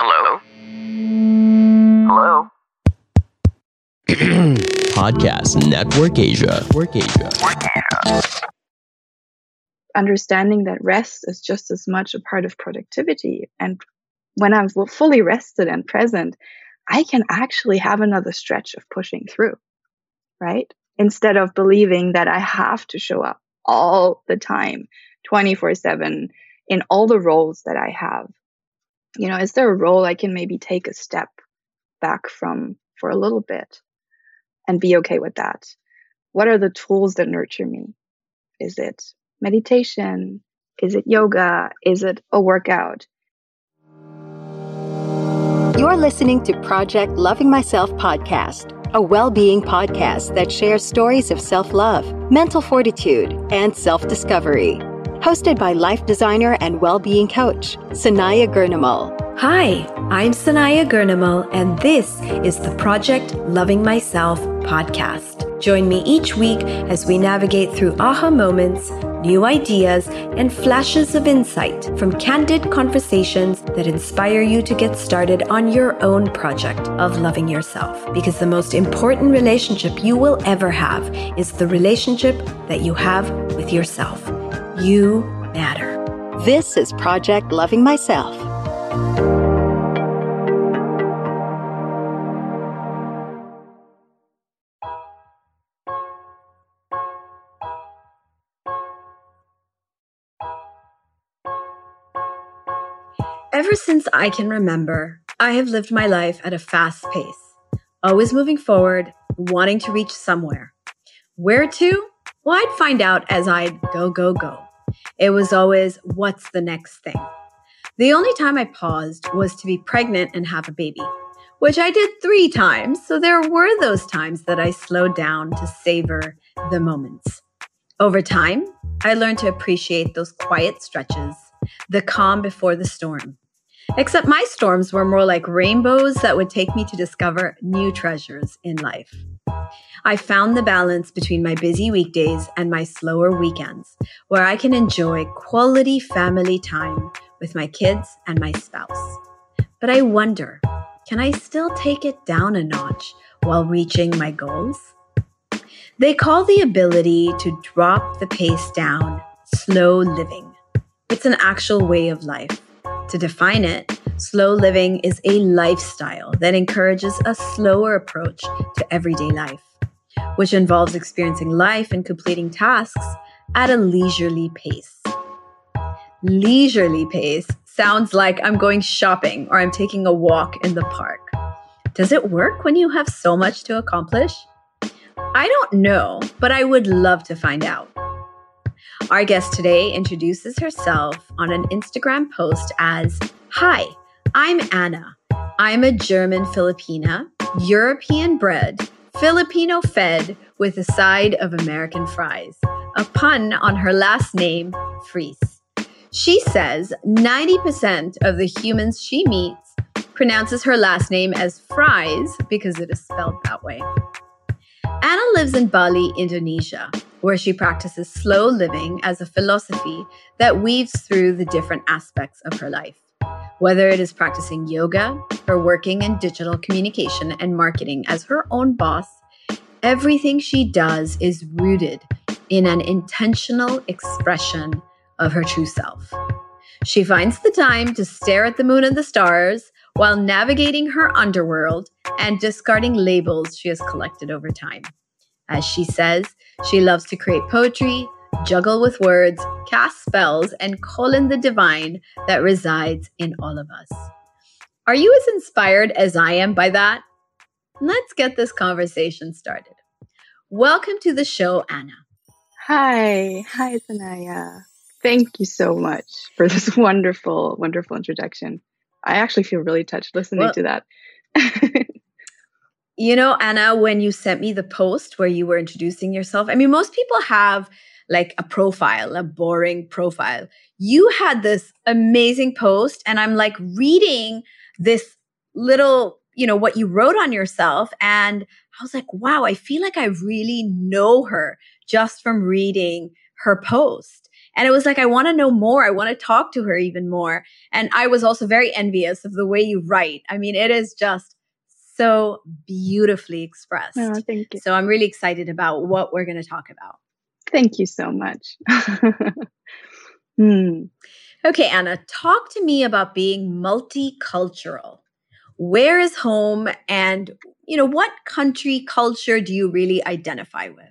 Hello? Hello? Podcast Network Asia. Network Asia. Understanding that rest is just as much a part of productivity. And when I'm fully rested and present, I can actually have another stretch of pushing through, right? Instead of believing that I have to show up all the time, 24 7 in all the roles that I have. You know, is there a role I can maybe take a step back from for a little bit and be okay with that? What are the tools that nurture me? Is it meditation? Is it yoga? Is it a workout? You're listening to Project Loving Myself podcast, a well being podcast that shares stories of self love, mental fortitude, and self discovery. Hosted by life designer and well being coach, Sanaya Gurnamal. Hi, I'm Sanaya Gurnamal, and this is the Project Loving Myself podcast. Join me each week as we navigate through aha moments, new ideas, and flashes of insight from candid conversations that inspire you to get started on your own project of loving yourself. Because the most important relationship you will ever have is the relationship that you have with yourself. You matter. This is Project Loving Myself. Ever since I can remember, I have lived my life at a fast pace, always moving forward, wanting to reach somewhere. Where to? Well, I'd find out as I'd go, go, go. It was always, what's the next thing? The only time I paused was to be pregnant and have a baby, which I did three times. So there were those times that I slowed down to savor the moments. Over time, I learned to appreciate those quiet stretches, the calm before the storm. Except my storms were more like rainbows that would take me to discover new treasures in life. I found the balance between my busy weekdays and my slower weekends, where I can enjoy quality family time with my kids and my spouse. But I wonder can I still take it down a notch while reaching my goals? They call the ability to drop the pace down slow living. It's an actual way of life. To define it, slow living is a lifestyle that encourages a slower approach to everyday life, which involves experiencing life and completing tasks at a leisurely pace. Leisurely pace sounds like I'm going shopping or I'm taking a walk in the park. Does it work when you have so much to accomplish? I don't know, but I would love to find out. Our guest today introduces herself on an Instagram post as Hi, I'm Anna. I'm a German Filipina, European bred, Filipino fed with a side of American fries, a pun on her last name, Fries. She says 90% of the humans she meets pronounces her last name as Fries because it is spelled that way. Anna lives in Bali, Indonesia, where she practices slow living as a philosophy that weaves through the different aspects of her life. Whether it is practicing yoga or working in digital communication and marketing as her own boss, everything she does is rooted in an intentional expression of her true self. She finds the time to stare at the moon and the stars while navigating her underworld and discarding labels she has collected over time. As she says, she loves to create poetry, juggle with words, cast spells, and call in the divine that resides in all of us. Are you as inspired as I am by that? Let's get this conversation started. Welcome to the show, Anna. Hi. Hi, Sanaya. Thank you so much for this wonderful, wonderful introduction. I actually feel really touched listening well, to that. you know, Anna, when you sent me the post where you were introducing yourself, I mean, most people have like a profile, a boring profile. You had this amazing post, and I'm like reading this little, you know, what you wrote on yourself. And I was like, wow, I feel like I really know her just from reading her post. And it was like, I want to know more. I want to talk to her even more. And I was also very envious of the way you write. I mean, it is just so beautifully expressed. Oh, thank you. So I'm really excited about what we're going to talk about. Thank you so much. hmm. Okay, Anna, talk to me about being multicultural. Where is home and you know what country culture do you really identify with?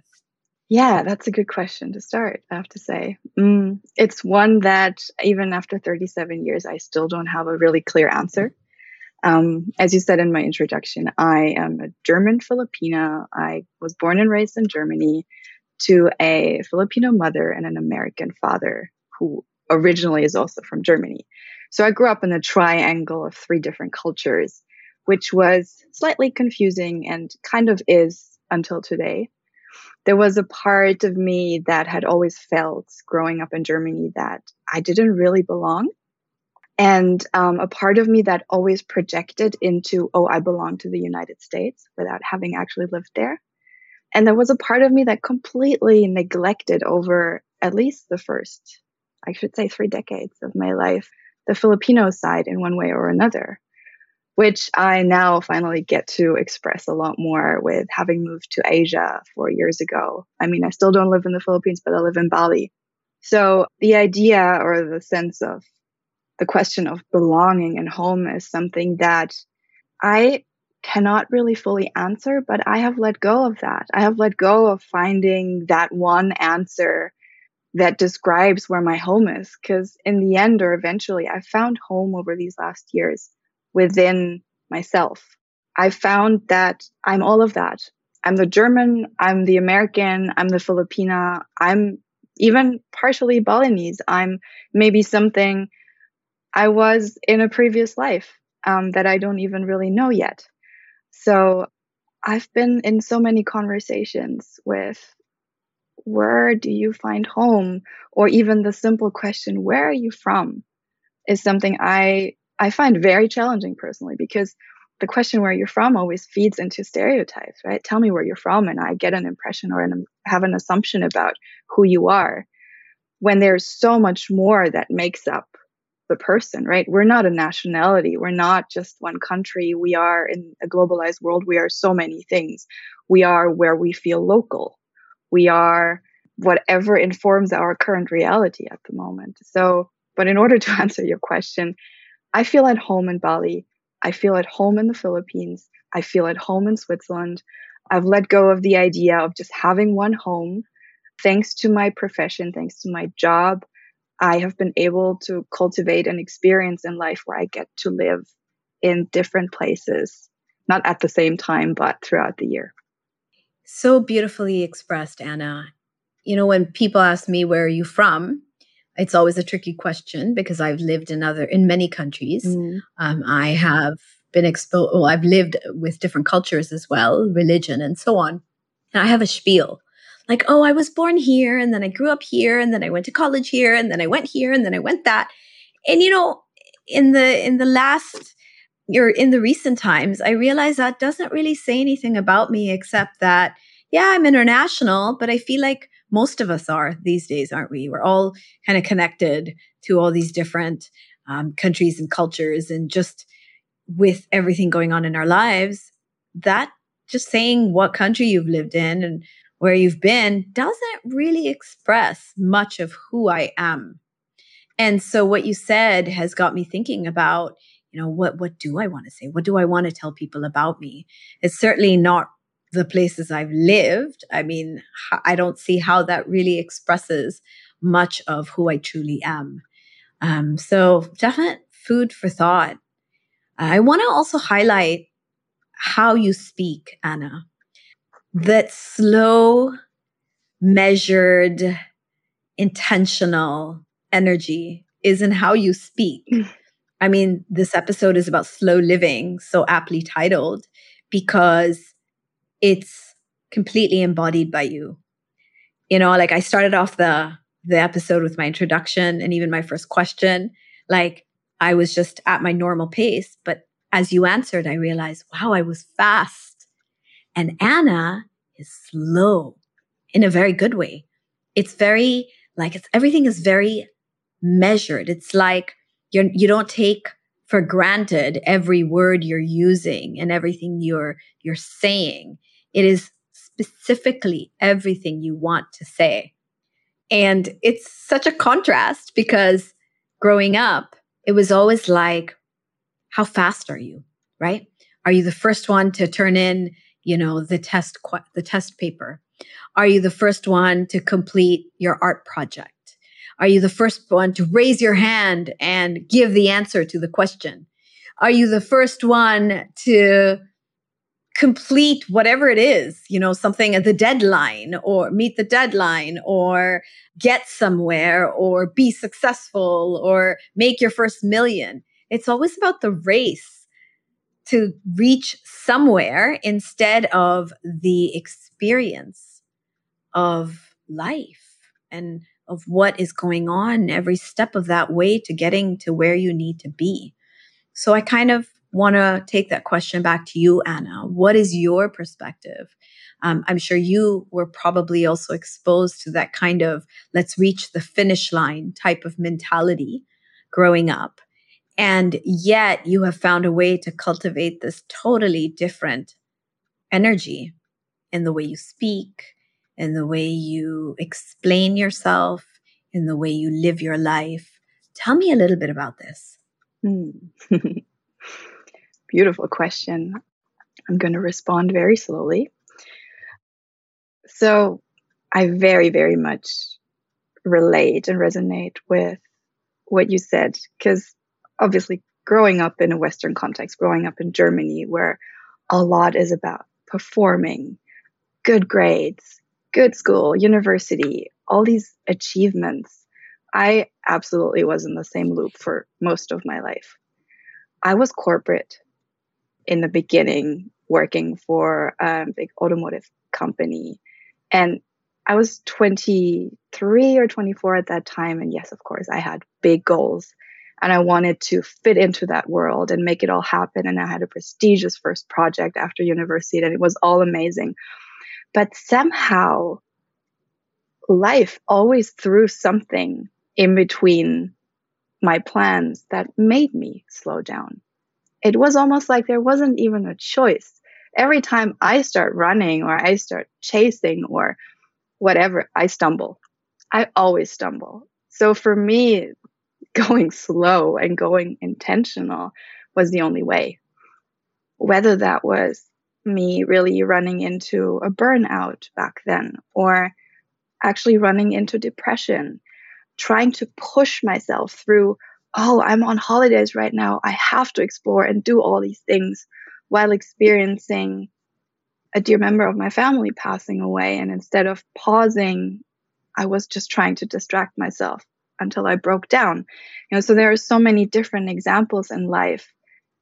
Yeah, that's a good question to start, I have to say. Mm, it's one that even after 37 years, I still don't have a really clear answer. Um, as you said in my introduction, I am a German Filipina. I was born and raised in Germany to a Filipino mother and an American father who originally is also from Germany. So I grew up in a triangle of three different cultures, which was slightly confusing and kind of is until today. There was a part of me that had always felt growing up in Germany that I didn't really belong. And um, a part of me that always projected into, oh, I belong to the United States without having actually lived there. And there was a part of me that completely neglected over at least the first, I should say, three decades of my life, the Filipino side in one way or another, which I now finally get to express a lot more with having moved to Asia four years ago. I mean, I still don't live in the Philippines, but I live in Bali. So the idea or the sense of the question of belonging and home is something that I cannot really fully answer, but I have let go of that. I have let go of finding that one answer that describes where my home is. Because in the end, or eventually, I found home over these last years within myself. I found that I'm all of that. I'm the German, I'm the American, I'm the Filipina, I'm even partially Balinese. I'm maybe something I was in a previous life um, that I don't even really know yet. So I've been in so many conversations with where do you find home? Or even the simple question where are you from? is something I I find very challenging personally because the question where you're from? always feeds into stereotypes, right? Tell me where you're from and I get an impression or an, have an assumption about who you are when there's so much more that makes up the person, right? We're not a nationality. We're not just one country. We are in a globalized world. We are so many things. We are where we feel local. We are whatever informs our current reality at the moment. So, but in order to answer your question, I feel at home in Bali. I feel at home in the Philippines. I feel at home in Switzerland. I've let go of the idea of just having one home. Thanks to my profession, thanks to my job, I have been able to cultivate an experience in life where I get to live in different places, not at the same time, but throughout the year. So beautifully expressed, Anna. You know, when people ask me, where are you from? It's always a tricky question because I've lived in other, in many countries. Mm. Um, I have been exposed, well, I've lived with different cultures as well, religion and so on. And I have a spiel like, oh, I was born here and then I grew up here and then I went to college here and then I went here and then I went that. And you know, in the in the last or in the recent times, I realized that doesn't really say anything about me except that yeah, I'm international, but I feel like most of us are these days, aren't we? We're all kind of connected to all these different um, countries and cultures, and just with everything going on in our lives, that just saying what country you've lived in and where you've been doesn't really express much of who I am. And so what you said has got me thinking about, you know, what what do I want to say? What do I want to tell people about me? It's certainly not the places I've lived. I mean, I don't see how that really expresses much of who I truly am. Um, so definite food for thought. I want to also highlight how you speak, Anna that slow, measured, intentional energy is in how you speak. Mm. I mean, this episode is about slow living, so aptly titled, because it's completely embodied by you. You know, like I started off the the episode with my introduction and even my first question, like I was just at my normal pace, but as you answered, I realized, wow, I was fast. And Anna is slow in a very good way. It's very like it's everything is very measured. It's like you're you don't take for granted every word you're using and everything you're you're saying. It is specifically everything you want to say. And it's such a contrast because growing up, it was always like, how fast are you? Right? Are you the first one to turn in, you know, the test, the test paper? Are you the first one to complete your art project? Are you the first one to raise your hand and give the answer to the question? Are you the first one to complete whatever it is, you know, something at the deadline or meet the deadline or get somewhere or be successful or make your first million? It's always about the race to reach somewhere instead of the experience of life and of what is going on every step of that way to getting to where you need to be. So I kind of want to take that question back to you, Anna. What is your perspective? Um, I'm sure you were probably also exposed to that kind of let's reach the finish line type of mentality growing up. And yet you have found a way to cultivate this totally different energy in the way you speak, in the way you explain yourself, in the way you live your life. Tell me a little bit about this. Hmm. Beautiful question. I'm going to respond very slowly. So, I very, very much relate and resonate with what you said because obviously, growing up in a Western context, growing up in Germany, where a lot is about performing, good grades, good school, university, all these achievements. I absolutely was in the same loop for most of my life. I was corporate in the beginning, working for a big automotive company. And I was 23 or 24 at that time. And yes, of course, I had big goals and I wanted to fit into that world and make it all happen. And I had a prestigious first project after university, and it was all amazing. But somehow life always threw something in between my plans that made me slow down. It was almost like there wasn't even a choice. Every time I start running or I start chasing or whatever, I stumble. I always stumble. So for me, going slow and going intentional was the only way. Whether that was me really running into a burnout back then or actually running into depression, trying to push myself through, oh, I'm on holidays right now. I have to explore and do all these things while experiencing a dear member of my family passing away. And instead of pausing, I was just trying to distract myself until I broke down. You know, so there are so many different examples in life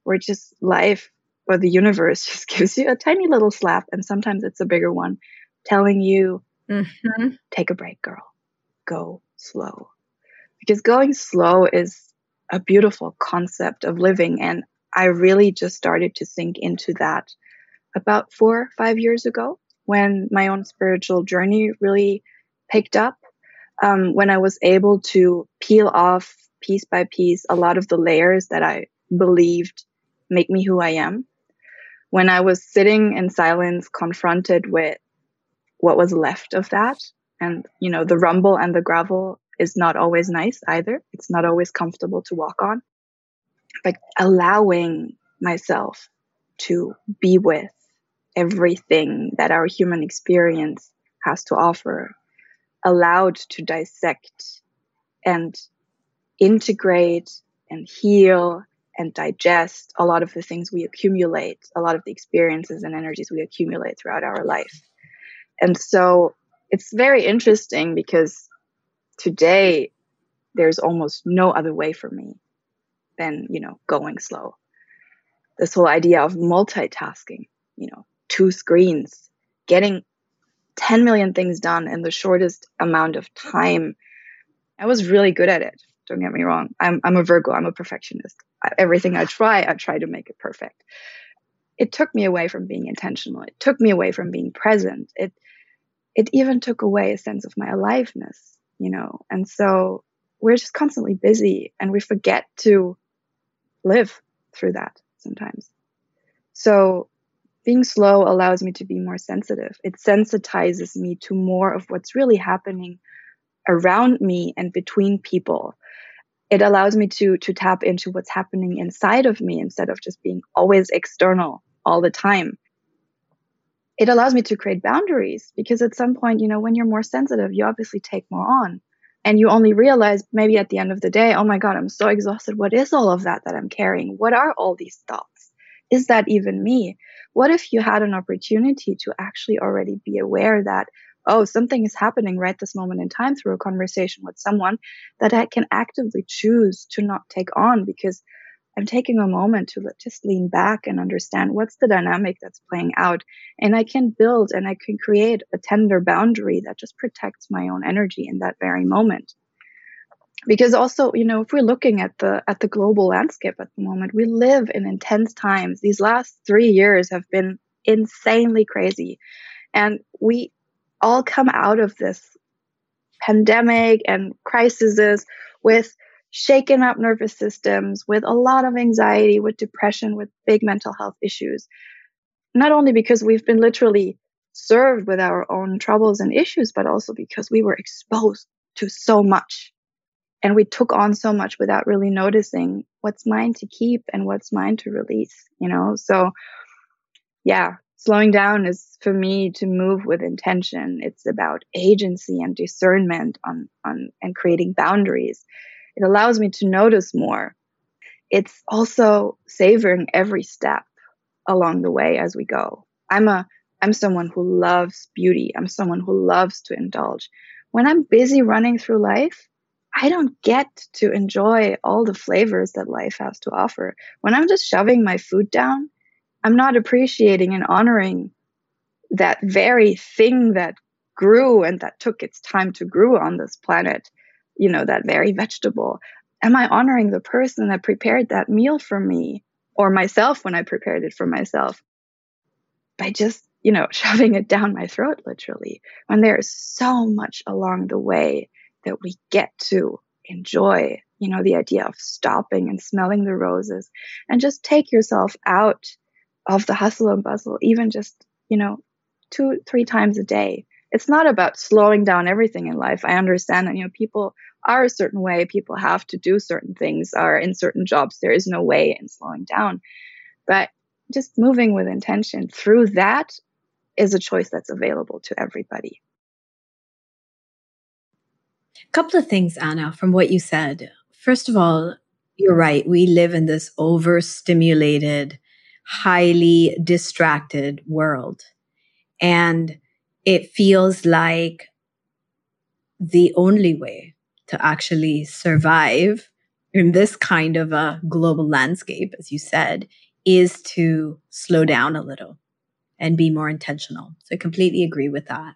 where just life or the universe just gives you a tiny little slap, and sometimes it's a bigger one, telling you, mm-hmm. take a break, girl. Go slow. Because going slow is a beautiful concept of living. And I really just started to sink into that about four, five years ago when my own spiritual journey really picked up. Um, when I was able to peel off piece by piece a lot of the layers that I believed make me who I am when I was sitting in silence, confronted with what was left of that, and you know, the rumble and the gravel is not always nice either. It's not always comfortable to walk on. But allowing myself to be with everything that our human experience has to offer, allowed to dissect and integrate and heal and digest a lot of the things we accumulate, a lot of the experiences and energies we accumulate throughout our life. And so it's very interesting because today there's almost no other way for me than, you know, going slow. This whole idea of multitasking, you know, two screens, getting 10 million things done in the shortest amount of time. I was really good at it. Don't get me wrong. I'm, I'm a Virgo. I'm a perfectionist. Everything I try, I try to make it perfect. It took me away from being intentional. It took me away from being present. It, it even took away a sense of my aliveness, you know? And so we're just constantly busy and we forget to live through that sometimes. So being slow allows me to be more sensitive. It sensitizes me to more of what's really happening around me and between people. It allows me to to tap into what's happening inside of me instead of just being always external all the time. It allows me to create boundaries because at some point, you know, when you're more sensitive, you obviously take more on and you only realize maybe at the end of the day, oh my God, I'm so exhausted. What is all of that that I'm carrying? What are all these thoughts? Is that even me? What if you had an opportunity to actually already be aware that, oh, something is happening right this moment in time through a conversation with someone that I can actively choose to not take on because I'm taking a moment to just lean back and understand what's the dynamic that's playing out. And I can build and I can create a tender boundary that just protects my own energy in that very moment because also you know if we're looking at the at the global landscape at the moment we live in intense times. These last 3 years have been insanely crazy. And we all come out of this pandemic and crises with shaken up nervous systems with a lot of anxiety with depression with big mental health issues. Not only because we've been literally served with our own troubles and issues but also because we were exposed to so much and we took on so much without really noticing what's mine to keep and what's mine to release you know? So yeah slowing down is for me to move with intention. It's about agency and discernment on on and creating boundaries. It allows me to notice more. It's also savoring every step along the way as we go. I'm a i'm someone who loves beauty. I'm someone who loves to indulge. When i'm busy running through life I don't get to enjoy all the flavors that life has to offer. When I'm just shoving my food down, I'm not appreciating and honoring that very thing that grew and that took its time to grow on this planet, you know, that very vegetable. Am I honoring the person that prepared that meal for me or myself when I prepared it for myself? By just, you know, shoving it down my throat, literally, when there's so much along the way that we get to enjoy you know the idea of stopping and smelling the roses and just take yourself out of the hustle and bustle even just you know two three times a day. It's not about slowing down everything in life. I understand that you know people are a certain way. People have to do certain things are in certain jobs. There is no way in slowing down. But just moving with intention through that is a choice that's available to everybody a couple of things, Anna, from what you said. First of all, you're right. We live in this overstimulated, highly distracted world. And it feels like the only way to actually survive in this kind of a global landscape, as you said, is to slow down a little and be more intentional. So I completely agree with that.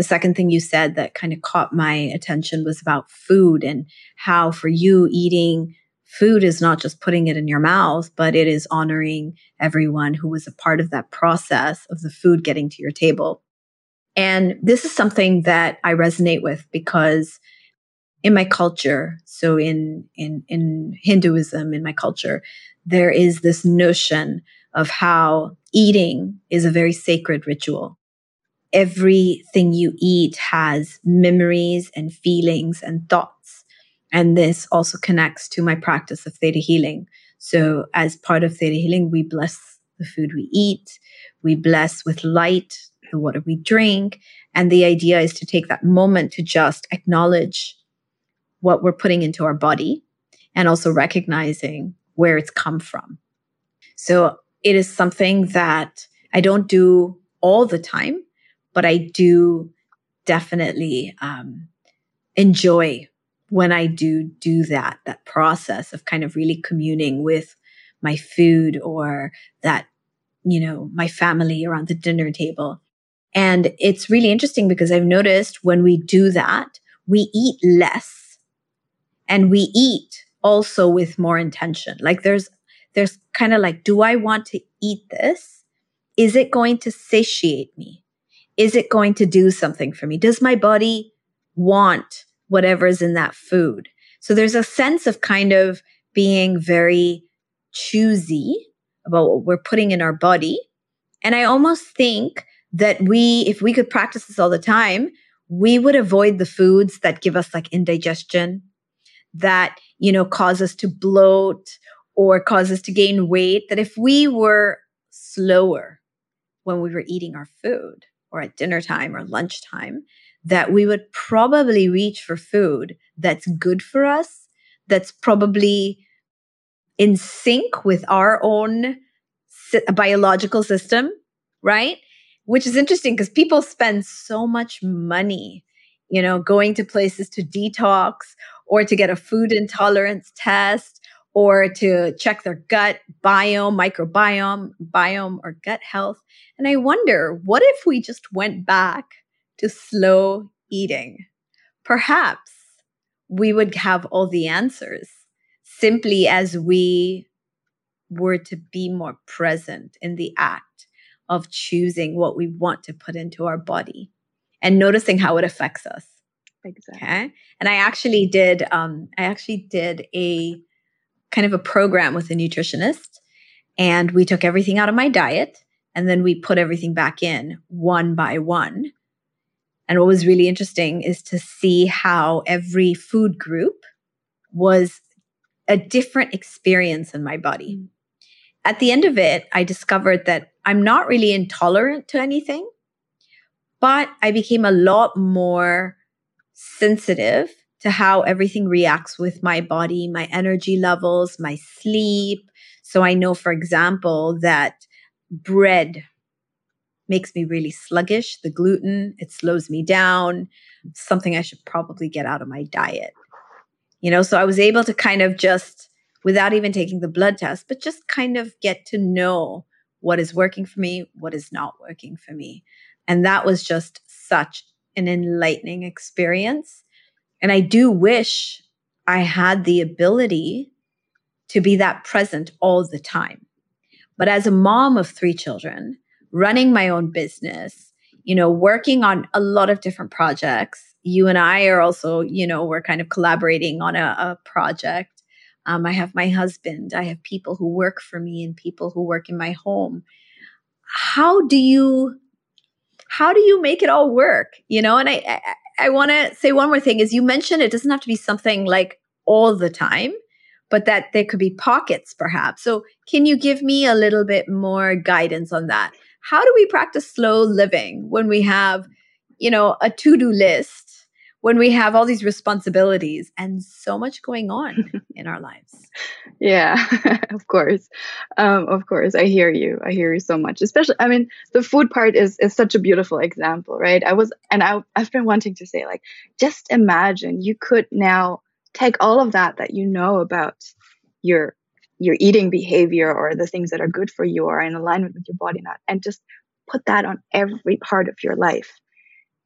The second thing you said that kind of caught my attention was about food and how for you eating food is not just putting it in your mouth, but it is honoring everyone who was a part of that process of the food getting to your table. And this is something that I resonate with because in my culture, so in, in, in Hinduism, in my culture, there is this notion of how eating is a very sacred ritual everything you eat has memories and feelings and thoughts. And this also connects to my practice of theta healing. So, as part of theta healing, we bless the food we eat, we bless with light the water we drink. And the idea is to take that moment to just acknowledge what we're putting into our body and also recognizing where it's come from. So, it is something that I don't do all the time but I do definitely um, enjoy when I do do that, that process of kind of really communing with my food or that, you know, my family around the dinner table. And it's really interesting because I've noticed when we do that, we eat less and we eat also with more intention. Like there's, there's kind of like, do I want to eat this? Is it going to satiate me? Is it going to do something for me? Does my body want whatever is in that food? So there's a sense of kind of being very choosy about what we're putting in our body. And I almost think that we, if we could practice this all the time, we would avoid the foods that give us like indigestion, that, you know, cause us to bloat or cause us to gain weight. That if we were slower when we were eating our food or at dinner time or lunchtime, that we would probably reach for food that's good for us, that's probably in sync with our own biological system, right? Which is interesting because people spend so much money, you know, going to places to detox or to get a food intolerance test or to check their gut biome, microbiome, biome, or gut health. And I wonder, what if we just went back to slow eating? Perhaps we would have all the answers simply as we were to be more present in the act of choosing what we want to put into our body and noticing how it affects us. Exactly. Okay. And I actually did, um, I actually did a kind of a program with a nutritionist and we took everything out of my diet and then we put everything back in one by one. And what was really interesting is to see how every food group was a different experience in my body. Mm. At the end of it, I discovered that I'm not really intolerant to anything, but I became a lot more sensitive to how everything reacts with my body, my energy levels, my sleep. So I know, for example, that bread makes me really sluggish. The gluten, it slows me down. Something I should probably get out of my diet. You know, so I was able to kind of just, without even taking the blood test, but just kind of get to know what is working for me, what is not working for me. And that was just such an enlightening experience. And I do wish I had the ability to be that present all the time. But as a mom of three children, running my own business, you know, working on a lot of different projects, you and I are also, you know, we're kind of collaborating on a, a project. Um, I have my husband, I have people who work for me and people who work in my home. How do you how do you make it all work? You know, and I I, I want to say one more thing is you mentioned it doesn't have to be something like all the time, but that there could be pockets perhaps. So can you give me a little bit more guidance on that? How do we practice slow living when we have, you know, a to-do list when we have all these responsibilities and so much going on in our lives. Yeah, of course. Um, of course. I hear you. I hear you so much. Especially, I mean, the food part is, is such a beautiful example, right? I was, and I, I've been wanting to say, like, just imagine you could now take all of that that you know about your your eating behavior or the things that are good for you or in alignment with your body not and just put that on every part of your life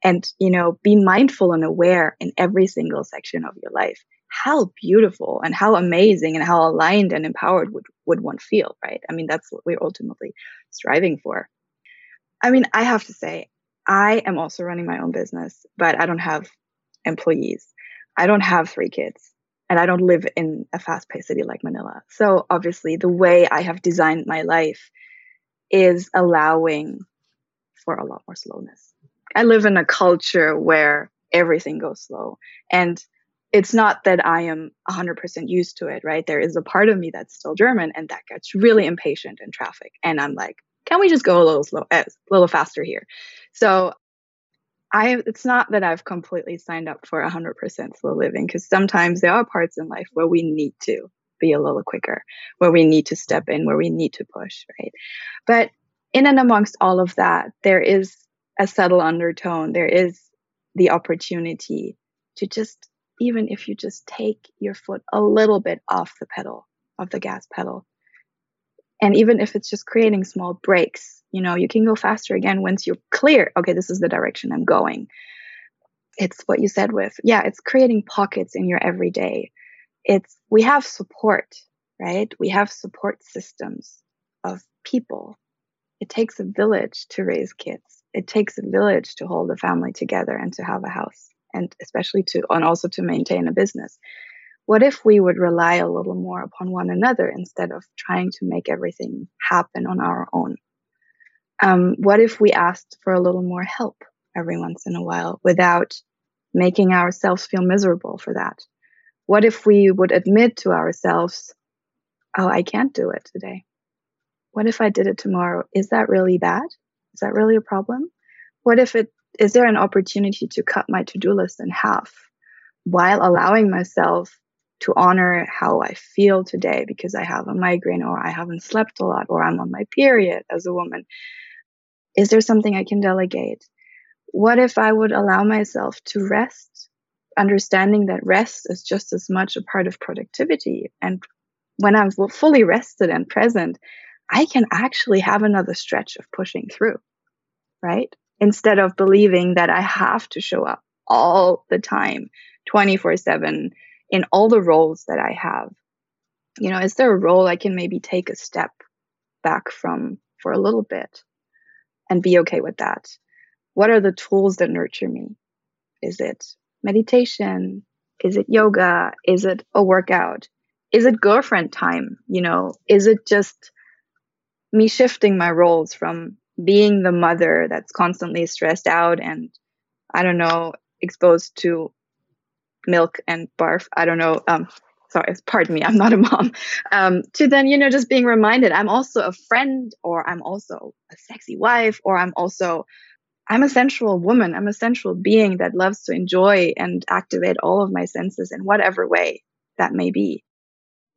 and you know be mindful and aware in every single section of your life. How beautiful and how amazing and how aligned and empowered would, would one feel right? I mean that's what we're ultimately striving for. I mean i have to say i am also running my own business but i don't have employees. I don't have three kids and i don't live in a fast-paced city like manila. So obviously the way i have designed my life is allowing for a lot more slowness I live in a culture where everything goes slow. And it's not that I am 100% used to it, right? There is a part of me that's still German and that gets really impatient in traffic. And I'm like, can we just go a little slow, eh, a little faster here? So I, it's not that I've completely signed up for 100% slow living because sometimes there are parts in life where we need to be a little quicker, where we need to step in, where we need to push, right? But in and amongst all of that, there is a subtle undertone. There is the opportunity to just even if you just take your foot a little bit off the pedal, of the gas pedal. And even if it's just creating small breaks, you know, you can go faster again once you're clear. Okay, this is the direction I'm going. It's what you said with, yeah, it's creating pockets in your everyday. It's, we have support, right? We have support systems of people. It takes a village to raise kids. It takes a village to hold a family together and to have a house and especially to, and also to maintain a business. What if we would rely a little more upon one another instead of trying to make everything happen on our own? Um, what if we asked for a little more help every once in a while without making ourselves feel miserable for that? What if we would admit to ourselves, oh, I can't do it today? What if I did it tomorrow? Is that really bad? Is that really a problem? What if it is there an opportunity to cut my to-do list in half while allowing myself to honor how I feel today because I have a migraine or I haven't slept a lot or I'm on my period as a woman? Is there something I can delegate? What if I would allow myself to rest, understanding that rest is just as much a part of productivity? And when I'm fully rested and present, I can actually have another stretch of pushing through, right? Instead of believing that I have to show up all the time, 24 7 in all the roles that I have. You know, is there a role I can maybe take a step back from for a little bit and be okay with that? What are the tools that nurture me? Is it meditation? Is it yoga? Is it a workout? Is it girlfriend time? You know, is it just me shifting my roles from being the mother that's constantly stressed out and I don't know, exposed to milk and barf. I don't know. Um, sorry, pardon me, I'm not a mom. Um, to then, you know, just being reminded I'm also a friend or I'm also a sexy wife or I'm also, I'm a sensual woman. I'm a sensual being that loves to enjoy and activate all of my senses in whatever way that may be.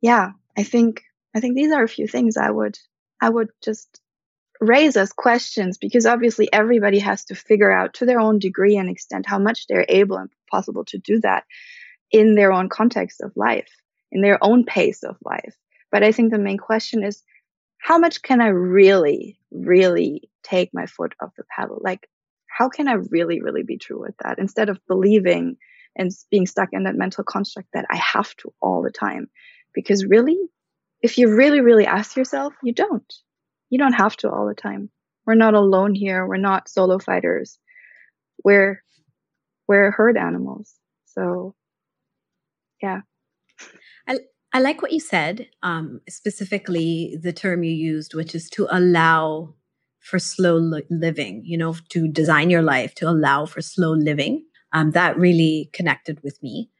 Yeah, I think, I think these are a few things I would, I would just raise as questions because obviously everybody has to figure out to their own degree and extent how much they're able and possible to do that in their own context of life, in their own pace of life. But I think the main question is how much can I really, really take my foot off the pedal? Like, how can I really, really be true with that instead of believing and being stuck in that mental construct that I have to all the time? Because really, if you really, really ask yourself, you don't you don't have to all the time. We're not alone here. We're not solo fighters. We're we're herd animals. So yeah. I I like what you said, um, specifically the term you used, which is to allow for slow li- living, you know, to design your life to allow for slow living. Um, that really connected with me.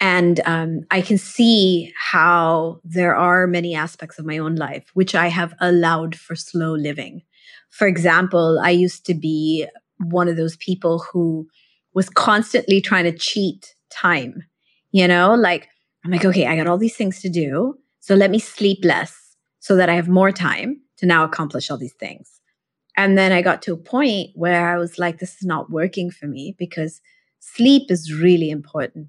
And um, I can see how there are many aspects of my own life which I have allowed for slow living. For example, I used to be one of those people who was constantly trying to cheat time. You know, like, I'm like, okay, I got all these things to do. So let me sleep less so that I have more time to now accomplish all these things. And then I got to a point where I was like, this is not working for me because sleep is really important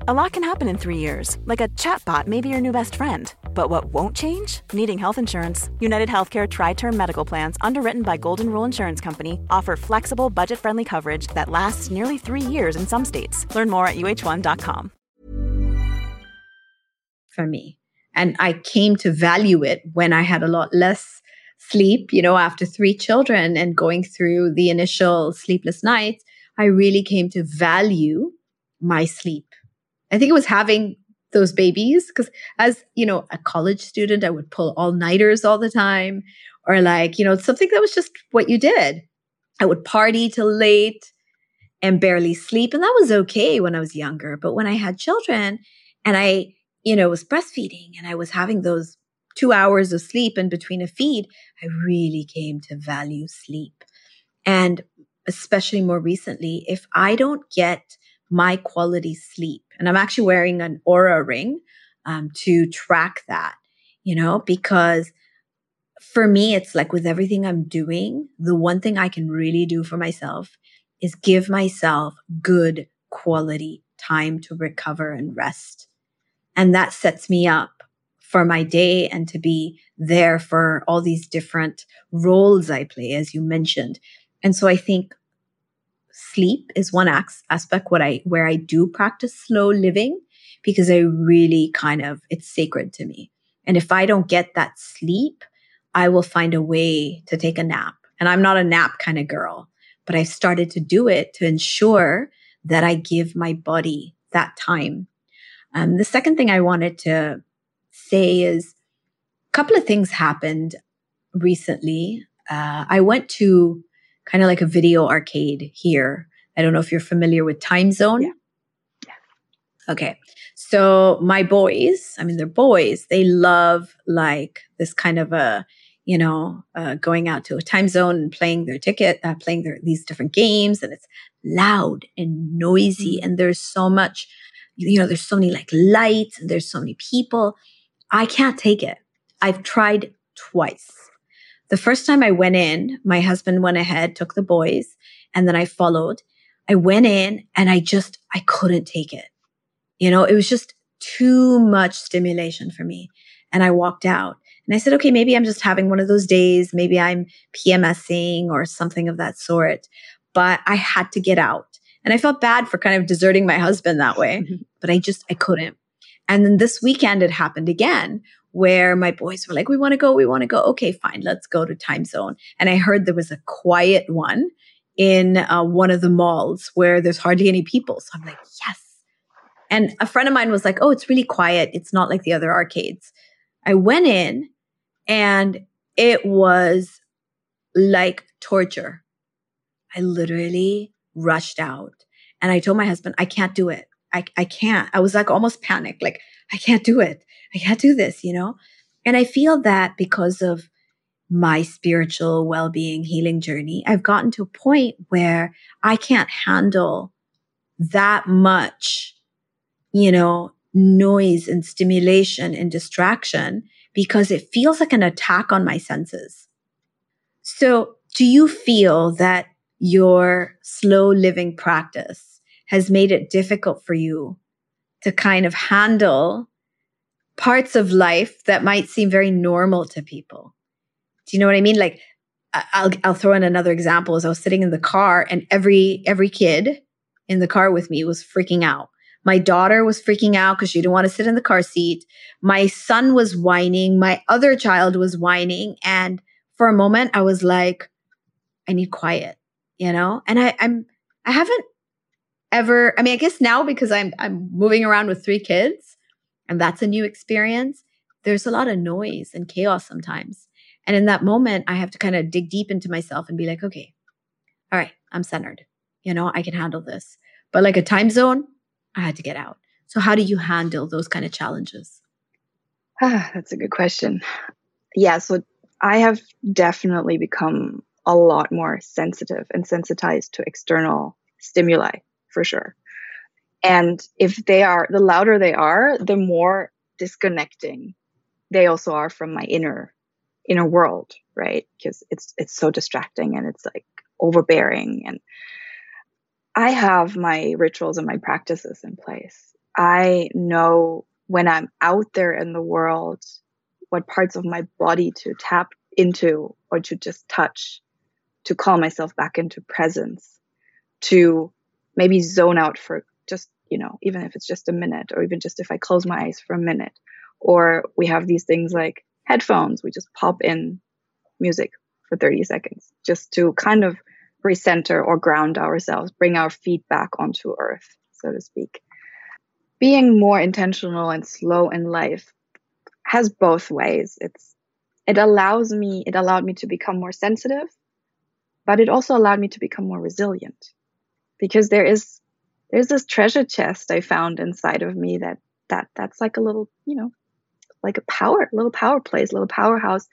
A lot can happen in three years, like a chatbot may be your new best friend But what won't change? Needing health insurance. United Healthcare Tri Term Medical Plans, underwritten by Golden Rule Insurance Company, offer flexible, budget friendly coverage that lasts nearly three years in some states. Learn more at uhone.com. For me. And I came to value it when I had a lot less sleep, you know, after three children and going through the initial sleepless nights. I really came to value my sleep. I think it was having those babies because as you know a college student i would pull all nighters all the time or like you know something that was just what you did i would party till late and barely sleep and that was okay when i was younger but when i had children and i you know was breastfeeding and i was having those 2 hours of sleep in between a feed i really came to value sleep and especially more recently if i don't get my quality sleep. And I'm actually wearing an Oura ring um, to track that, you know, because for me, it's like with everything I'm doing, the one thing I can really do for myself is give myself good quality time to recover and rest. And that sets me up for my day and to be there for all these different roles I play, as you mentioned. And so I think sleep is one aspect what I where I do practice slow living because I really kind of it's sacred to me. And if I don't get that sleep, I will find a way to take a nap. And I'm not a nap kind of girl, but I've started to do it to ensure that I give my body that time. Um, the second thing I wanted to say is a couple of things happened recently. Uh, I went to kind of like a video arcade here. I don't know if you're familiar with Time Zone. Yeah. yeah. Okay. So my boys, I mean, they're boys, they love like this kind of a, you know, uh, going out to a time zone and playing their ticket, uh, playing their, these different games. And it's loud and noisy. Mm-hmm. And there's so much, you know, there's so many like lights and there's so many people. I can't take it. I've tried twice. The first time I went in, my husband went ahead, took the boys, and then I followed. I went in and I just, I couldn't take it. You know, it was just too much stimulation for me. And I walked out and I said, okay, maybe I'm just having one of those days. Maybe I'm PMSing or something of that sort. But I had to get out. And I felt bad for kind of deserting my husband that way, but I just, I couldn't. And then this weekend it happened again where my boys were like, we want to go, we want to go. Okay, fine, let's go to time zone. And I heard there was a quiet one in uh, one of the malls where there's hardly any people. So I'm like, yes. And a friend of mine was like, oh, it's really quiet. It's not like the other arcades. I went in and it was like torture. I literally rushed out and I told my husband, I can't do it. I, I can't. I was like almost panicked, like, I can't do it. I can't do this, you know? And I feel that because of my spiritual well being healing journey, I've gotten to a point where I can't handle that much, you know, noise and stimulation and distraction because it feels like an attack on my senses. So, do you feel that your slow living practice has made it difficult for you to kind of handle parts of life that might seem very normal to people. Do you know what I mean? Like I'll I'll throw in another example as I was sitting in the car and every every kid in the car with me was freaking out. My daughter was freaking out because she didn't want to sit in the car seat. My son was whining. My other child was whining. And for a moment, I was like, I need quiet, you know? And I, I'm, I haven't ever, I mean, I guess now because I'm, I'm moving around with three kids, and that's a new experience, there's a lot of noise and chaos sometimes. And in that moment, I have to kind of dig deep into myself and be like, okay, all right, I'm centered. You know, I can handle this. But like a time zone, I had to get out. So, how do you handle those kind of challenges? Ah, that's a good question. Yeah, so I have definitely become a lot more sensitive and sensitized to external stimuli for sure. And if they are, the louder they are, the more disconnecting they also are from my inner, inner world, right? Because it's, it's so distracting and it's like overbearing. And I have my rituals and my practices in place. I know when I'm out there in the world what parts of my body to tap into or to just touch to call myself back into presence to maybe zone out for just you know even if it's just a minute or even just if i close my eyes for a minute. Or we have these things like headphones. We just pop in music for 30 seconds just to kind of recenter or ground ourselves bring our feet back onto earth so to speak. Being more intentional and slow in life has both ways. It's it allows me it allowed me to become more sensitive but it also allowed me to become more resilient because there is there's this treasure chest I found inside of me that that that's like a little, you know, like a power, little power place, little powerhouse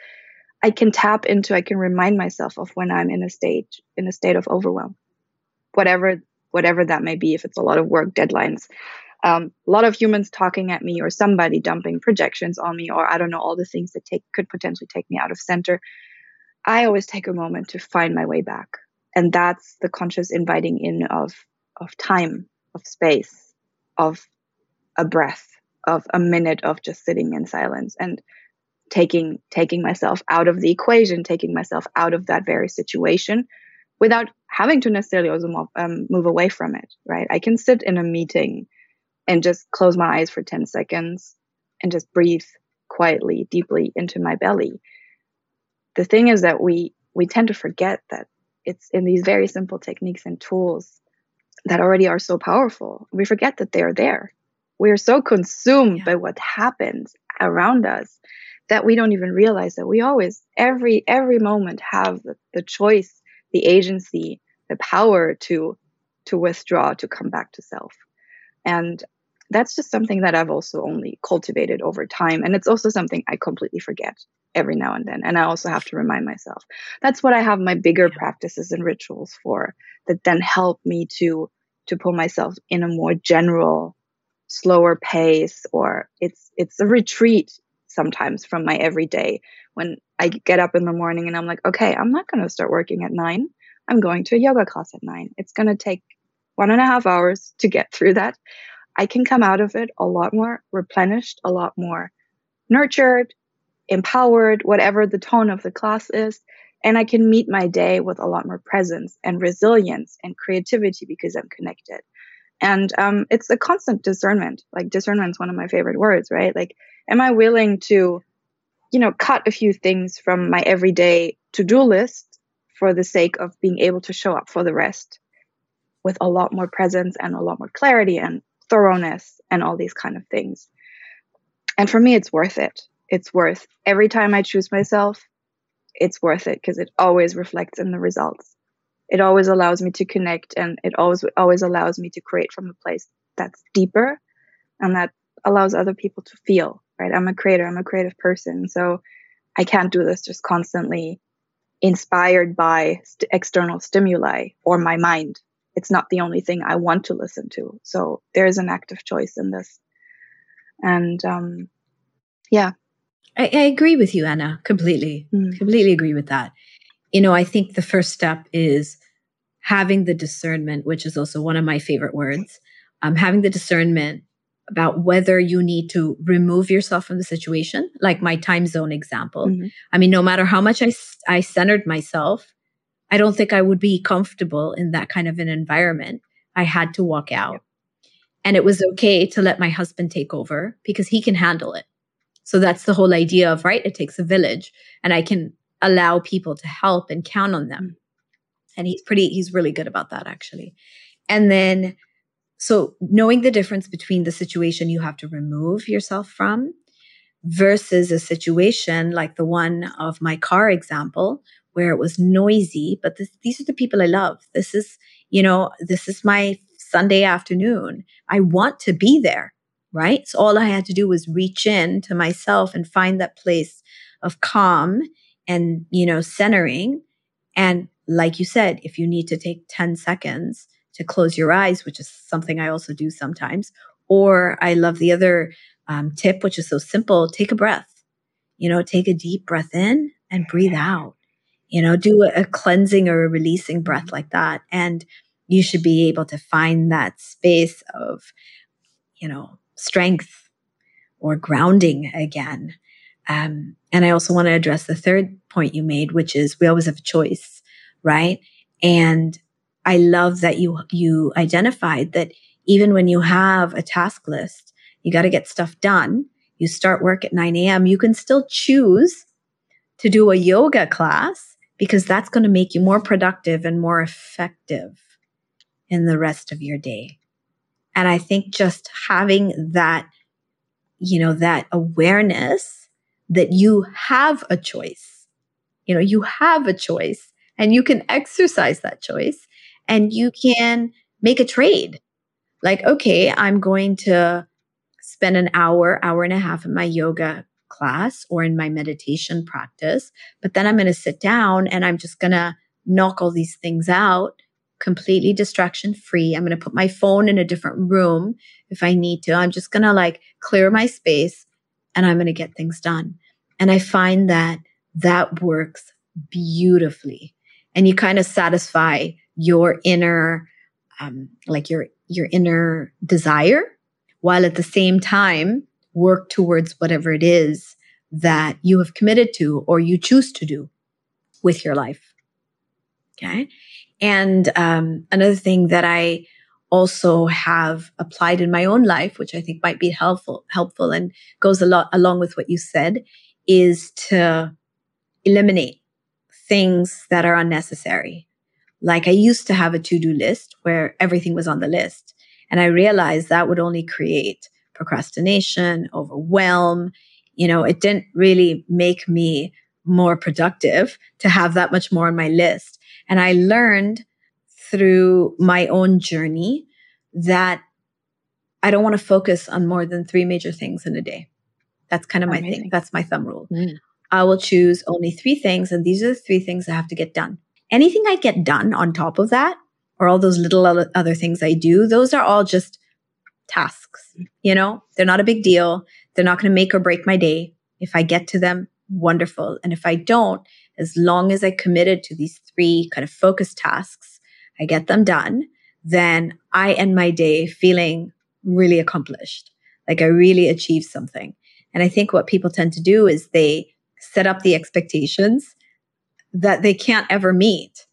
I can tap into, I can remind myself of when I'm in a state in a state of overwhelm. Whatever whatever that may be, if it's a lot of work, deadlines, um, a lot of humans talking at me or somebody dumping projections on me or I don't know all the things that take could potentially take me out of center. I always take a moment to find my way back. And that's the conscious inviting in of of time of space, of a breath, of a minute of just sitting in silence and taking taking myself out of the equation, taking myself out of that very situation without having to necessarily also move, um, move away from it, right? I can sit in a meeting and just close my eyes for 10 seconds and just breathe quietly, deeply into my belly. The thing is that we we tend to forget that it's in these very simple techniques and tools that already are so powerful. We forget that they're there. We are so consumed yeah. by what happens around us that we don't even realize that we always, every every moment, have the, the choice, the agency, the power to to withdraw, to come back to self. And that's just something that I've also only cultivated over time. And it's also something I completely forget every now and then. And I also have to remind myself. That's what I have my bigger practices and rituals for that then help me to to pull myself in a more general, slower pace or it's it's a retreat sometimes from my everyday when I get up in the morning and I'm like, okay, I'm not gonna start working at nine. I'm going to a yoga class at nine. It's gonna take one and a half hours to get through that. I can come out of it a lot more replenished, a lot more nurtured, empowered, whatever the tone of the class is. And I can meet my day with a lot more presence and resilience and creativity because I'm connected. And um, it's a constant discernment. Like discernment is one of my favorite words, right? Like, am I willing to, you know, cut a few things from my everyday to-do list for the sake of being able to show up for the rest with a lot more presence and a lot more clarity and thoroughness and all these kind of things. And for me, it's worth it. It's worth every time I choose myself, it's worth it because it always reflects in the results. It always allows me to connect and it always always allows me to create from a place that's deeper and that allows other people to feel, right? I'm a creator, I'm a creative person. So I can't do this just constantly inspired by st- external stimuli or my mind it's not the only thing I want to listen to. So there's an active choice in this. And um, yeah. I, I, agree with you, Anna, completely. Mm. Completely agree with that. You know, I think the first step is having the discernment, which is also one of my favorite words, um, having the discernment about whether you need to remove yourself from the situation, like my time zone example. Mm-hmm. I mean, no matter how much I, I centered myself, I don't think I would be comfortable in that kind of an environment. I had to walk out. And it was okay to let my husband take over because he can handle it. So that's the whole idea of, right? It takes a village and I can allow people to help and count on them. Mm. And he's pretty, he's really good about that actually. And then, so knowing the difference between the situation you have to remove yourself from versus a situation like the one of my car example, where it was noisy, but this, these are the people I love. This is, you know, this is my Sunday afternoon. I want to be there, right? So all I had to do was reach in to myself and find that place of calm and, you know, centering. And like you said, if you need to take 10 seconds to close your eyes, which is something I also do sometimes, or I love the other um, tip, which is so simple take a breath. You know, take a deep breath in and breathe out you know, do a, a cleansing or a releasing breath like that. And you should be able to find that space of, you know, strength or grounding again. Um, and I also want to address the third point you made, which is we always have a choice, right? And I love that you, you identified that even when you have a task list, you got to get stuff done. You start work at 9 a.m. You can still choose to do a yoga class because that's going to make you more productive and more effective in the rest of your day. And I think just having that, you know, that awareness that you have a choice, you know, you have a choice and you can exercise that choice and you can make a trade. Like, okay, I'm going to spend an hour, hour and a half in my yoga class or in my meditation practice, but then I'm going to sit down and I'm just going to knock all these things out completely distraction free. I'm going to put my phone in a different room if I need to. I'm just going to like clear my space and I'm going to get things done. And I find that that works beautifully. And you kind of satisfy your inner, um, like your, your inner desire while at the same time work towards whatever it is that you have committed to or you choose to do with your life. Okay. And um, another thing that I also have applied in my own life, which I think might be helpful, helpful and goes a lot along with what you said, is to eliminate things that are unnecessary. Like I used to have a to-do list where everything was on the list. And I realized that would only create procrastination, overwhelm. You know, it didn't really make me more productive to have that much more on my list. And I learned through my own journey that I don't want to focus on more than three major things in a day. That's kind of my thing. That's my thumb rule. Mm. I will choose only three things, and these are the three things I have to get done. Anything I get done on top of that, or all those little other things I do, those are all just tasks. You know, they're not a big deal. They're not going to make or break my day. If I get to them, wonderful. And if I don't, as long as I committed to these three kind of focus tasks, I get them done, then I end my day feeling really accomplished. Like I really achieved something. And I think what people tend to do is they set up the expectations that they can't ever meet,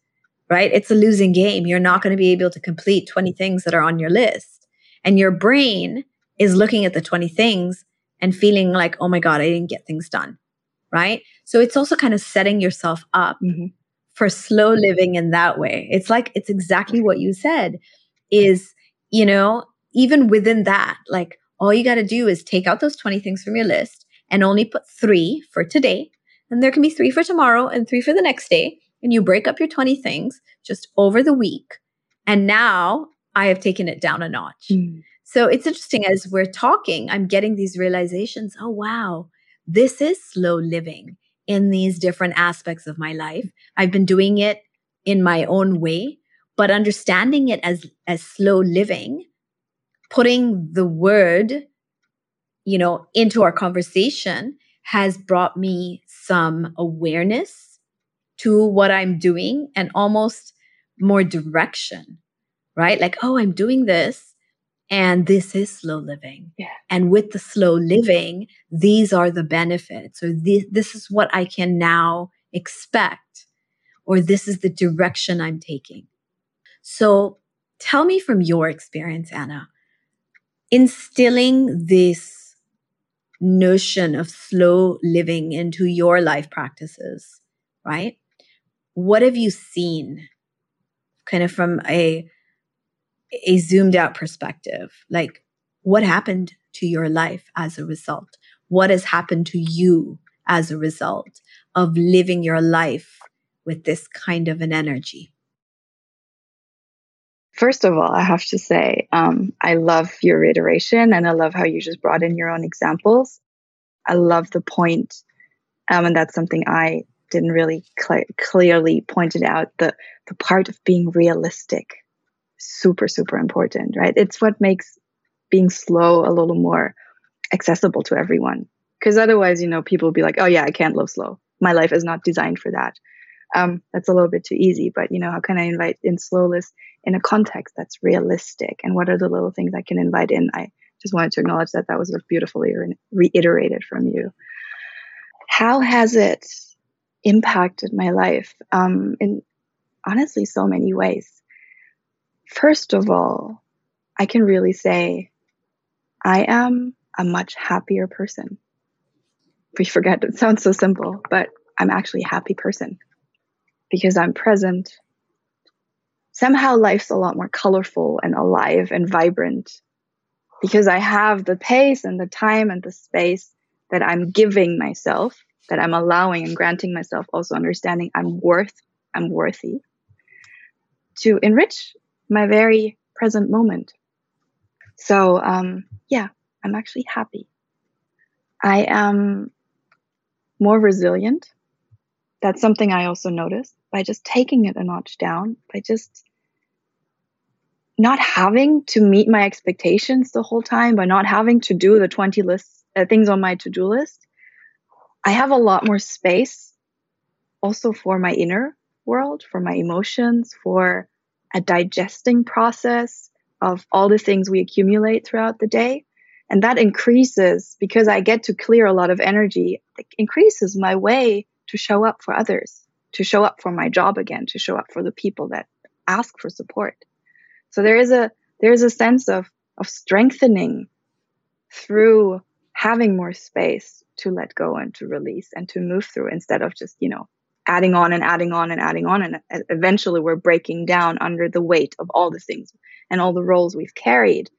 right? It's a losing game. You're not going to be able to complete 20 things that are on your list. And your brain is looking at the 20 things and feeling like, oh my God, I didn't get things done right? So it's also kind of setting yourself up mm-hmm. for slow living in that way. It's like, it's exactly what you said is, you know, even within that, like all you got to do is take out those 20 things from your list and only put three for today. And there can be three for tomorrow and three for the next day. And you break up your 20 things just over the week. And now I have taken it down a notch. Mm. So it's interesting as we're talking, I'm getting these realizations. Oh, wow this is slow living in these different aspects of my life. I've been doing it in my own way, but understanding it as, as slow living, putting the word, you know, into our conversation has brought me some awareness to what I'm doing and almost more direction, right? Like, oh, I'm doing this and this is slow living. Yeah. And with the slow living, these are the benefits, or this, this is what I can now expect, or this is the direction I'm taking. So tell me from your experience, Anna, instilling this notion of slow living into your life practices, right? What have you seen kind of from a a zoomed out perspective. Like, what happened to your life as a result? What has happened to you as a result of living your life with this kind of an energy? First of all, I have to say, um, I love your iteration and I love how you just brought in your own examples. I love the point, um, and that's something I didn't really cl- clearly pointed out the the part of being realistic super, super important, right? It's what makes being slow a little more accessible to everyone. Because otherwise, you know, people will be like, oh, yeah, I can't live slow. My life is not designed for that. Um, that's a little bit too easy. But, you know, how can I invite in slowness in a context that's realistic? And what are the little things I can invite in? I just wanted to acknowledge that that was beautifully re- reiterated from you. how has it impacted my life um, in honestly so many ways. First of all, I can really say I am a much happier person. We forget it sounds so simple, but I'm actually a happy person because I'm present. Somehow life's a lot more colorful and alive and vibrant because I have the pace and the time and the space that I'm giving myself, that I'm allowing and granting myself, also understanding I'm worth, I'm worthy to enrich my very present moment. So, um, yeah, I'm actually happy. I am more resilient. That's something I also noticed by just taking it a notch down, by just not having to meet my expectations the whole time, by not having to do the 20 lists, uh, things on my to do list. I have a lot more space also for my inner world, for my emotions, for a digesting process of all the things we accumulate throughout the day. And that increases because I get to clear a lot of energy, it increases my way to show up for others, to show up for my job again, to show up for the people that ask for support. So there is a there is a sense of of strengthening through having more space to let go and to release and to move through instead of just, you know, adding on and adding on and adding on. And eventually we're breaking down under the weight of all the things and all the roles we've carried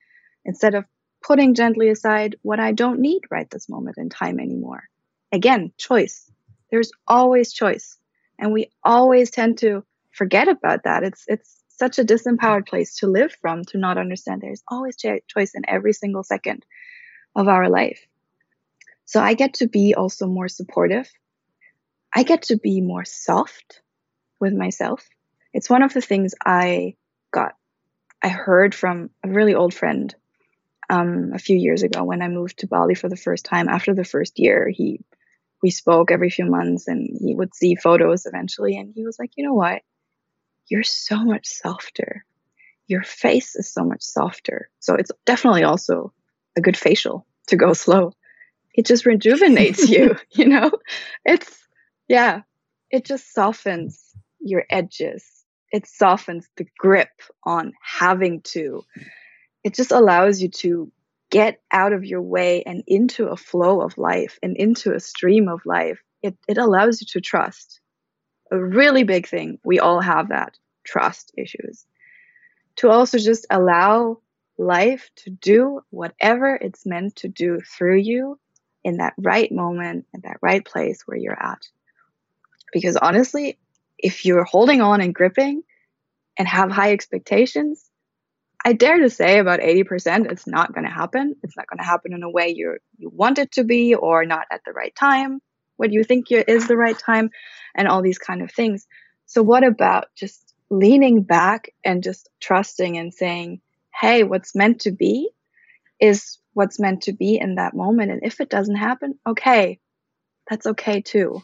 instead of putting gently aside what I don't need right this moment in time anymore. Again, choice. There's always choice. And we always tend to forget about that. It's, it's such a disempowered place to live from to not understand there's always choice in every single second of our life. So I get to be also more supportive I get to be more soft with myself. It's one of the things I got, I heard from a really old friend um, a few years ago when I moved to Bali for the first time. After the first year, he we spoke every few months, and he would see photos eventually, and he was like, "You know what? You're so much softer. Your face is so much softer. So it's definitely also a good facial to go slow. It just rejuvenates you. You know, it's yeah, it just softens your edges. It softens the grip on having to. It just allows you to get out of your way and into a flow of life and into a stream of life. It, it allows you to trust. A really big thing. We all have that trust issues. To also just allow life to do whatever it's meant to do through you in that right moment, in that right place where you're at. Because honestly, if you're holding on and gripping and have high expectations, I dare to say about 80% it's not going to happen. It's not going to happen in a way you you want it to be or not at the right time, what you think is the right time and all these kind of things. So what about just leaning back and just trusting and saying, "Hey, what's meant to be is what's meant to be in that moment and if it doesn't happen, okay. That's okay too."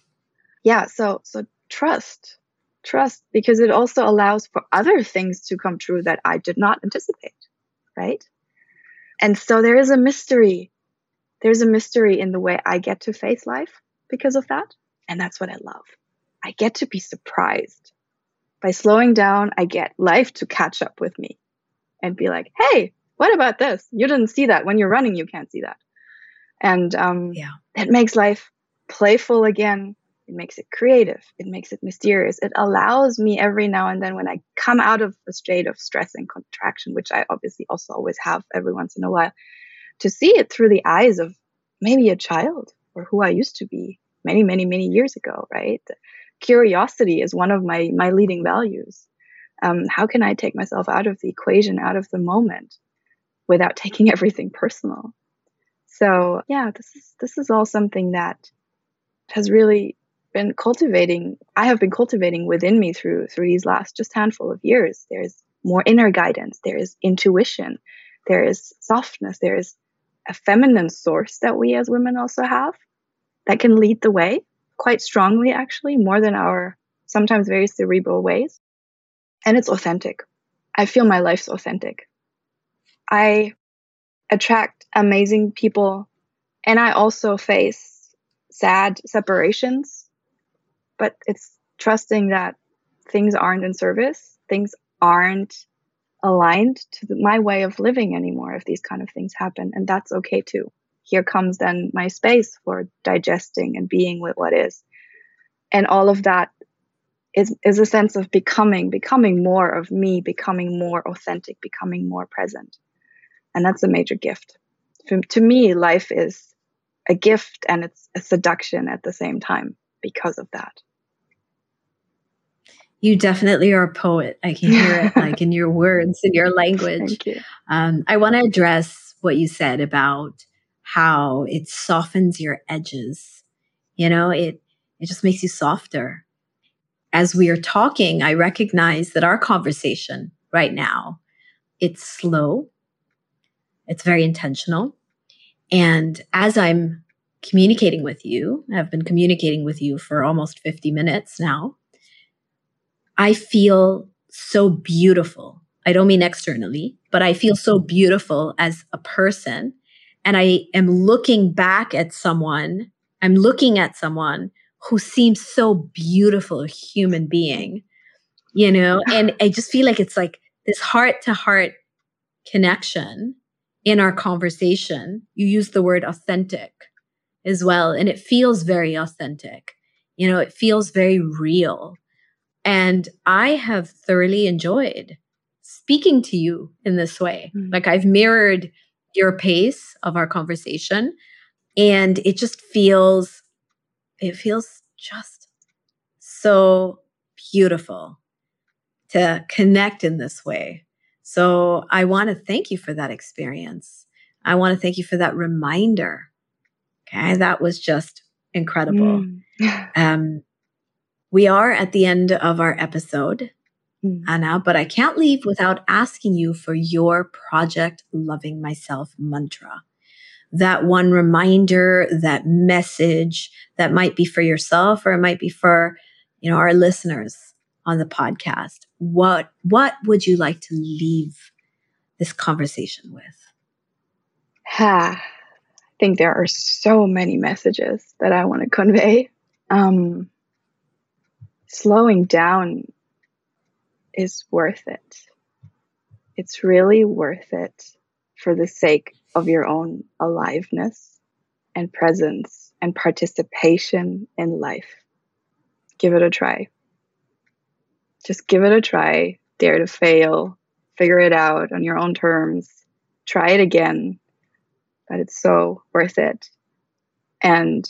Yeah, so so trust, trust, because it also allows for other things to come true that I did not anticipate, right? And so there is a mystery. There's a mystery in the way I get to face life because of that. And that's what I love. I get to be surprised. By slowing down, I get life to catch up with me and be like, hey, what about this? You didn't see that. When you're running, you can't see that. And um, yeah. it makes life playful again. It makes it creative. It makes it mysterious. It allows me every now and then when I come out of a state of stress and contraction, which I obviously also always have every once in a while, to see it through the eyes of maybe a child or who I used to be many, many, many years ago, right? Curiosity is one of my, my leading values. Um, how can I take myself out of the equation, out of the moment without taking everything personal? So yeah, this is, this is all something that has really been cultivating i have been cultivating within me through through these last just handful of years. There's more inner guidance. There is intuition. There is softness. There is a feminine source that we as women also have that can lead the way quite strongly actually more than our sometimes very cerebral ways. And it's authentic. I feel my life's authentic. I attract amazing people and i also face sad separations, but it's trusting that things aren't in service, things aren't aligned to my way of living anymore if these kind of things happen. And that's okay too. Here comes then my space for digesting and being with what is. And all of that is, is a sense of becoming, becoming more of me, becoming more authentic, becoming more present. And that's a major gift. For, to me, life is a gift and it's a seduction at the same time because of that. You definitely are a poet. I can hear it like in your words, in your language. You. Um, I want to address what you said about how it softens your edges. You know, it it just makes you softer. As we are talking, I recognize that our conversation right now, it's slow. It's very intentional. And as I'm communicating with you, I've been communicating with you for almost 50 minutes now. I feel so beautiful. I don't mean externally, but I feel so beautiful as a person. And I am looking back at someone, I'm looking at someone who seems so beautiful, a human being, you know, and I just feel like it's like this heart to heart connection in our conversation. You use the word authentic as well, and it feels very authentic. You know, it feels very real. And I have thoroughly enjoyed speaking to you in this way. Mm-hmm. Like I've mirrored your pace of our conversation and it just feels it feels just so beautiful to connect in this way. So I want to thank you for that experience. I want to thank you for that reminder. Okay. That was just incredible. Mm. um, we are at the end of our episode, mm. Anna, but I can't leave without asking you for your Project Loving Myself mantra. That one reminder, that message that might be for yourself or it might be for, you know, our listeners on the podcast. What, what would you like to leave this conversation with? Ha. I think there are so many messages that I want to convey. Um, slowing down is worth it. It's really worth it for the sake of your own aliveness and presence and participation in life. Give it a try. Just give it a try. Dare to fail. Figure it out on your own terms. Try it again. But it's so worth it. And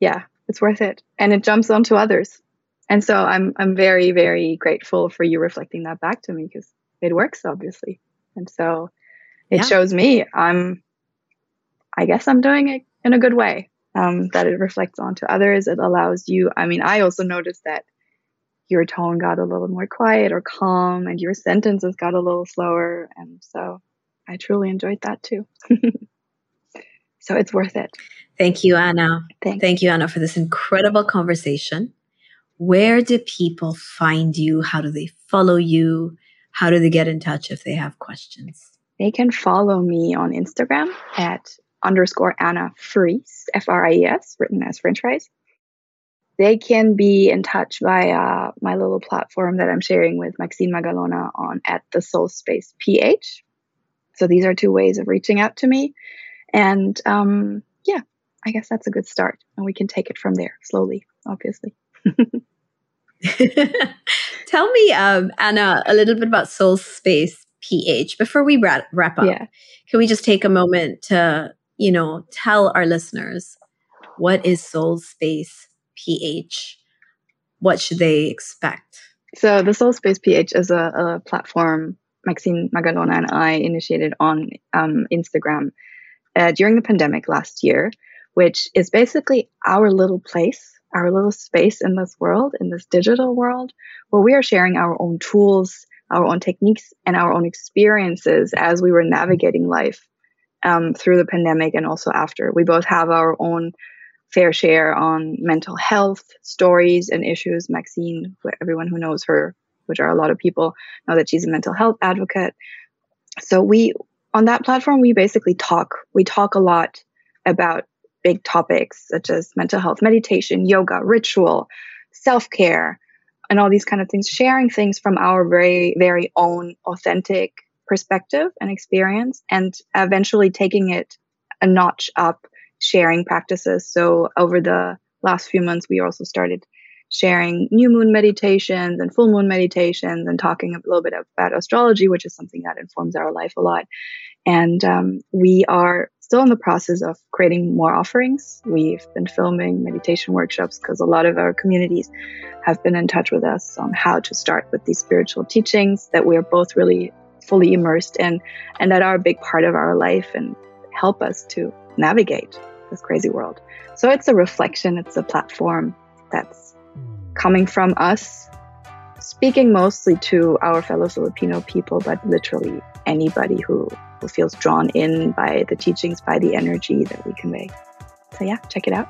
yeah, it's worth it. And it jumps onto others and so I'm I'm very very grateful for you reflecting that back to me because it works obviously, and so it yeah. shows me I'm I guess I'm doing it in a good way. Um, that it reflects onto others. It allows you. I mean, I also noticed that your tone got a little more quiet or calm, and your sentences got a little slower, and so I truly enjoyed that too. so it's worth it. Thank you, Anna. Thanks. Thank you, Anna, for this incredible conversation where do people find you? How do they follow you? How do they get in touch if they have questions? They can follow me on Instagram at underscore Anna Fries, F R I E S, written as French fries. They can be in touch via my little platform that I'm sharing with Maxine Magalona on at the Soul Space PH. So these are two ways of reaching out to me. And um, yeah, I guess that's a good start. And we can take it from there slowly, obviously. Tell me, um, Anna, a little bit about Soul Space PH before we wrap, wrap up. Yeah. Can we just take a moment to, you know, tell our listeners what is Soul Space PH? What should they expect? So, the Soul Space PH is a, a platform Maxine Magalona and I initiated on um, Instagram uh, during the pandemic last year, which is basically our little place our little space in this world, in this digital world, where we are sharing our own tools, our own techniques, and our own experiences as we were navigating life um, through the pandemic and also after. We both have our own fair share on mental health stories and issues. Maxine, everyone who knows her, which are a lot of people, know that she's a mental health advocate. So we, on that platform, we basically talk. We talk a lot about big topics such as mental health, meditation, yoga, ritual, self care, and all these kind of things, sharing things from our very, very own authentic perspective and experience, and eventually taking it a notch up, sharing practices. So over the last few months, we also started sharing new moon meditations and full moon meditations and talking a little bit about astrology, which is something that informs our life a lot. And um, we are still in the process of creating more offerings. We've been filming meditation workshops because a lot of our communities have been in touch with us on how to start with these spiritual teachings that we are both really fully immersed in and that are a big part of our life and help us to navigate this crazy world. So it's a reflection, it's a platform that's coming from us, speaking mostly to our fellow Filipino people, but literally anybody who who feels drawn in by the teachings, by the energy that we convey. So, yeah, check it out.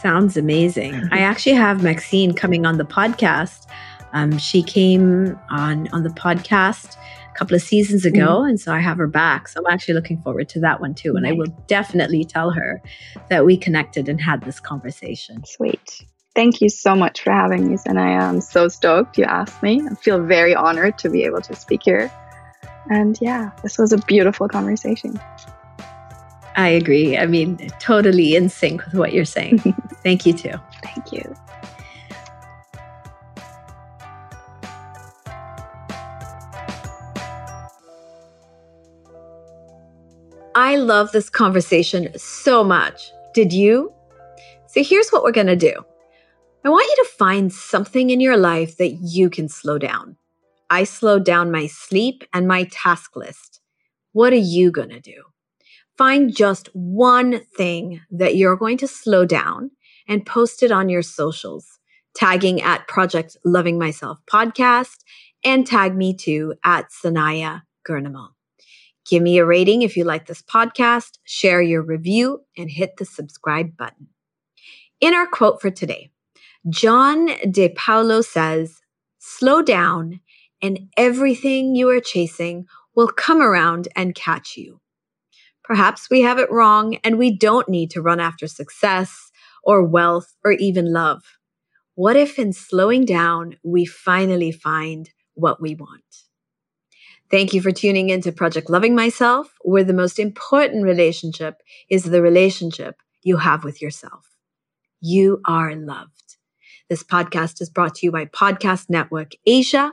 Sounds amazing. I actually have Maxine coming on the podcast. Um, she came on on the podcast a couple of seasons ago, mm and so I have her back. So I'm actually looking forward to that one too. And nice. I will definitely tell her that we connected and had this conversation. Sweet. Thank you so much for having me, and I am so stoked you asked me. I feel very honored to be able to speak here. And yeah, this was a beautiful conversation. I agree. I mean, totally in sync with what you're saying. Thank you, too. Thank you. I love this conversation so much. Did you? So here's what we're going to do I want you to find something in your life that you can slow down. I slowed down my sleep and my task list. What are you going to do? Find just one thing that you're going to slow down and post it on your socials, tagging at Project Loving Myself podcast and tag me too at Sanaya Gurnamal. Give me a rating if you like this podcast, share your review, and hit the subscribe button. In our quote for today, John De Paola says, Slow down and everything you are chasing will come around and catch you. Perhaps we have it wrong and we don't need to run after success or wealth or even love. What if in slowing down, we finally find what we want? Thank you for tuning in to Project Loving Myself, where the most important relationship is the relationship you have with yourself. You are loved. This podcast is brought to you by Podcast Network Asia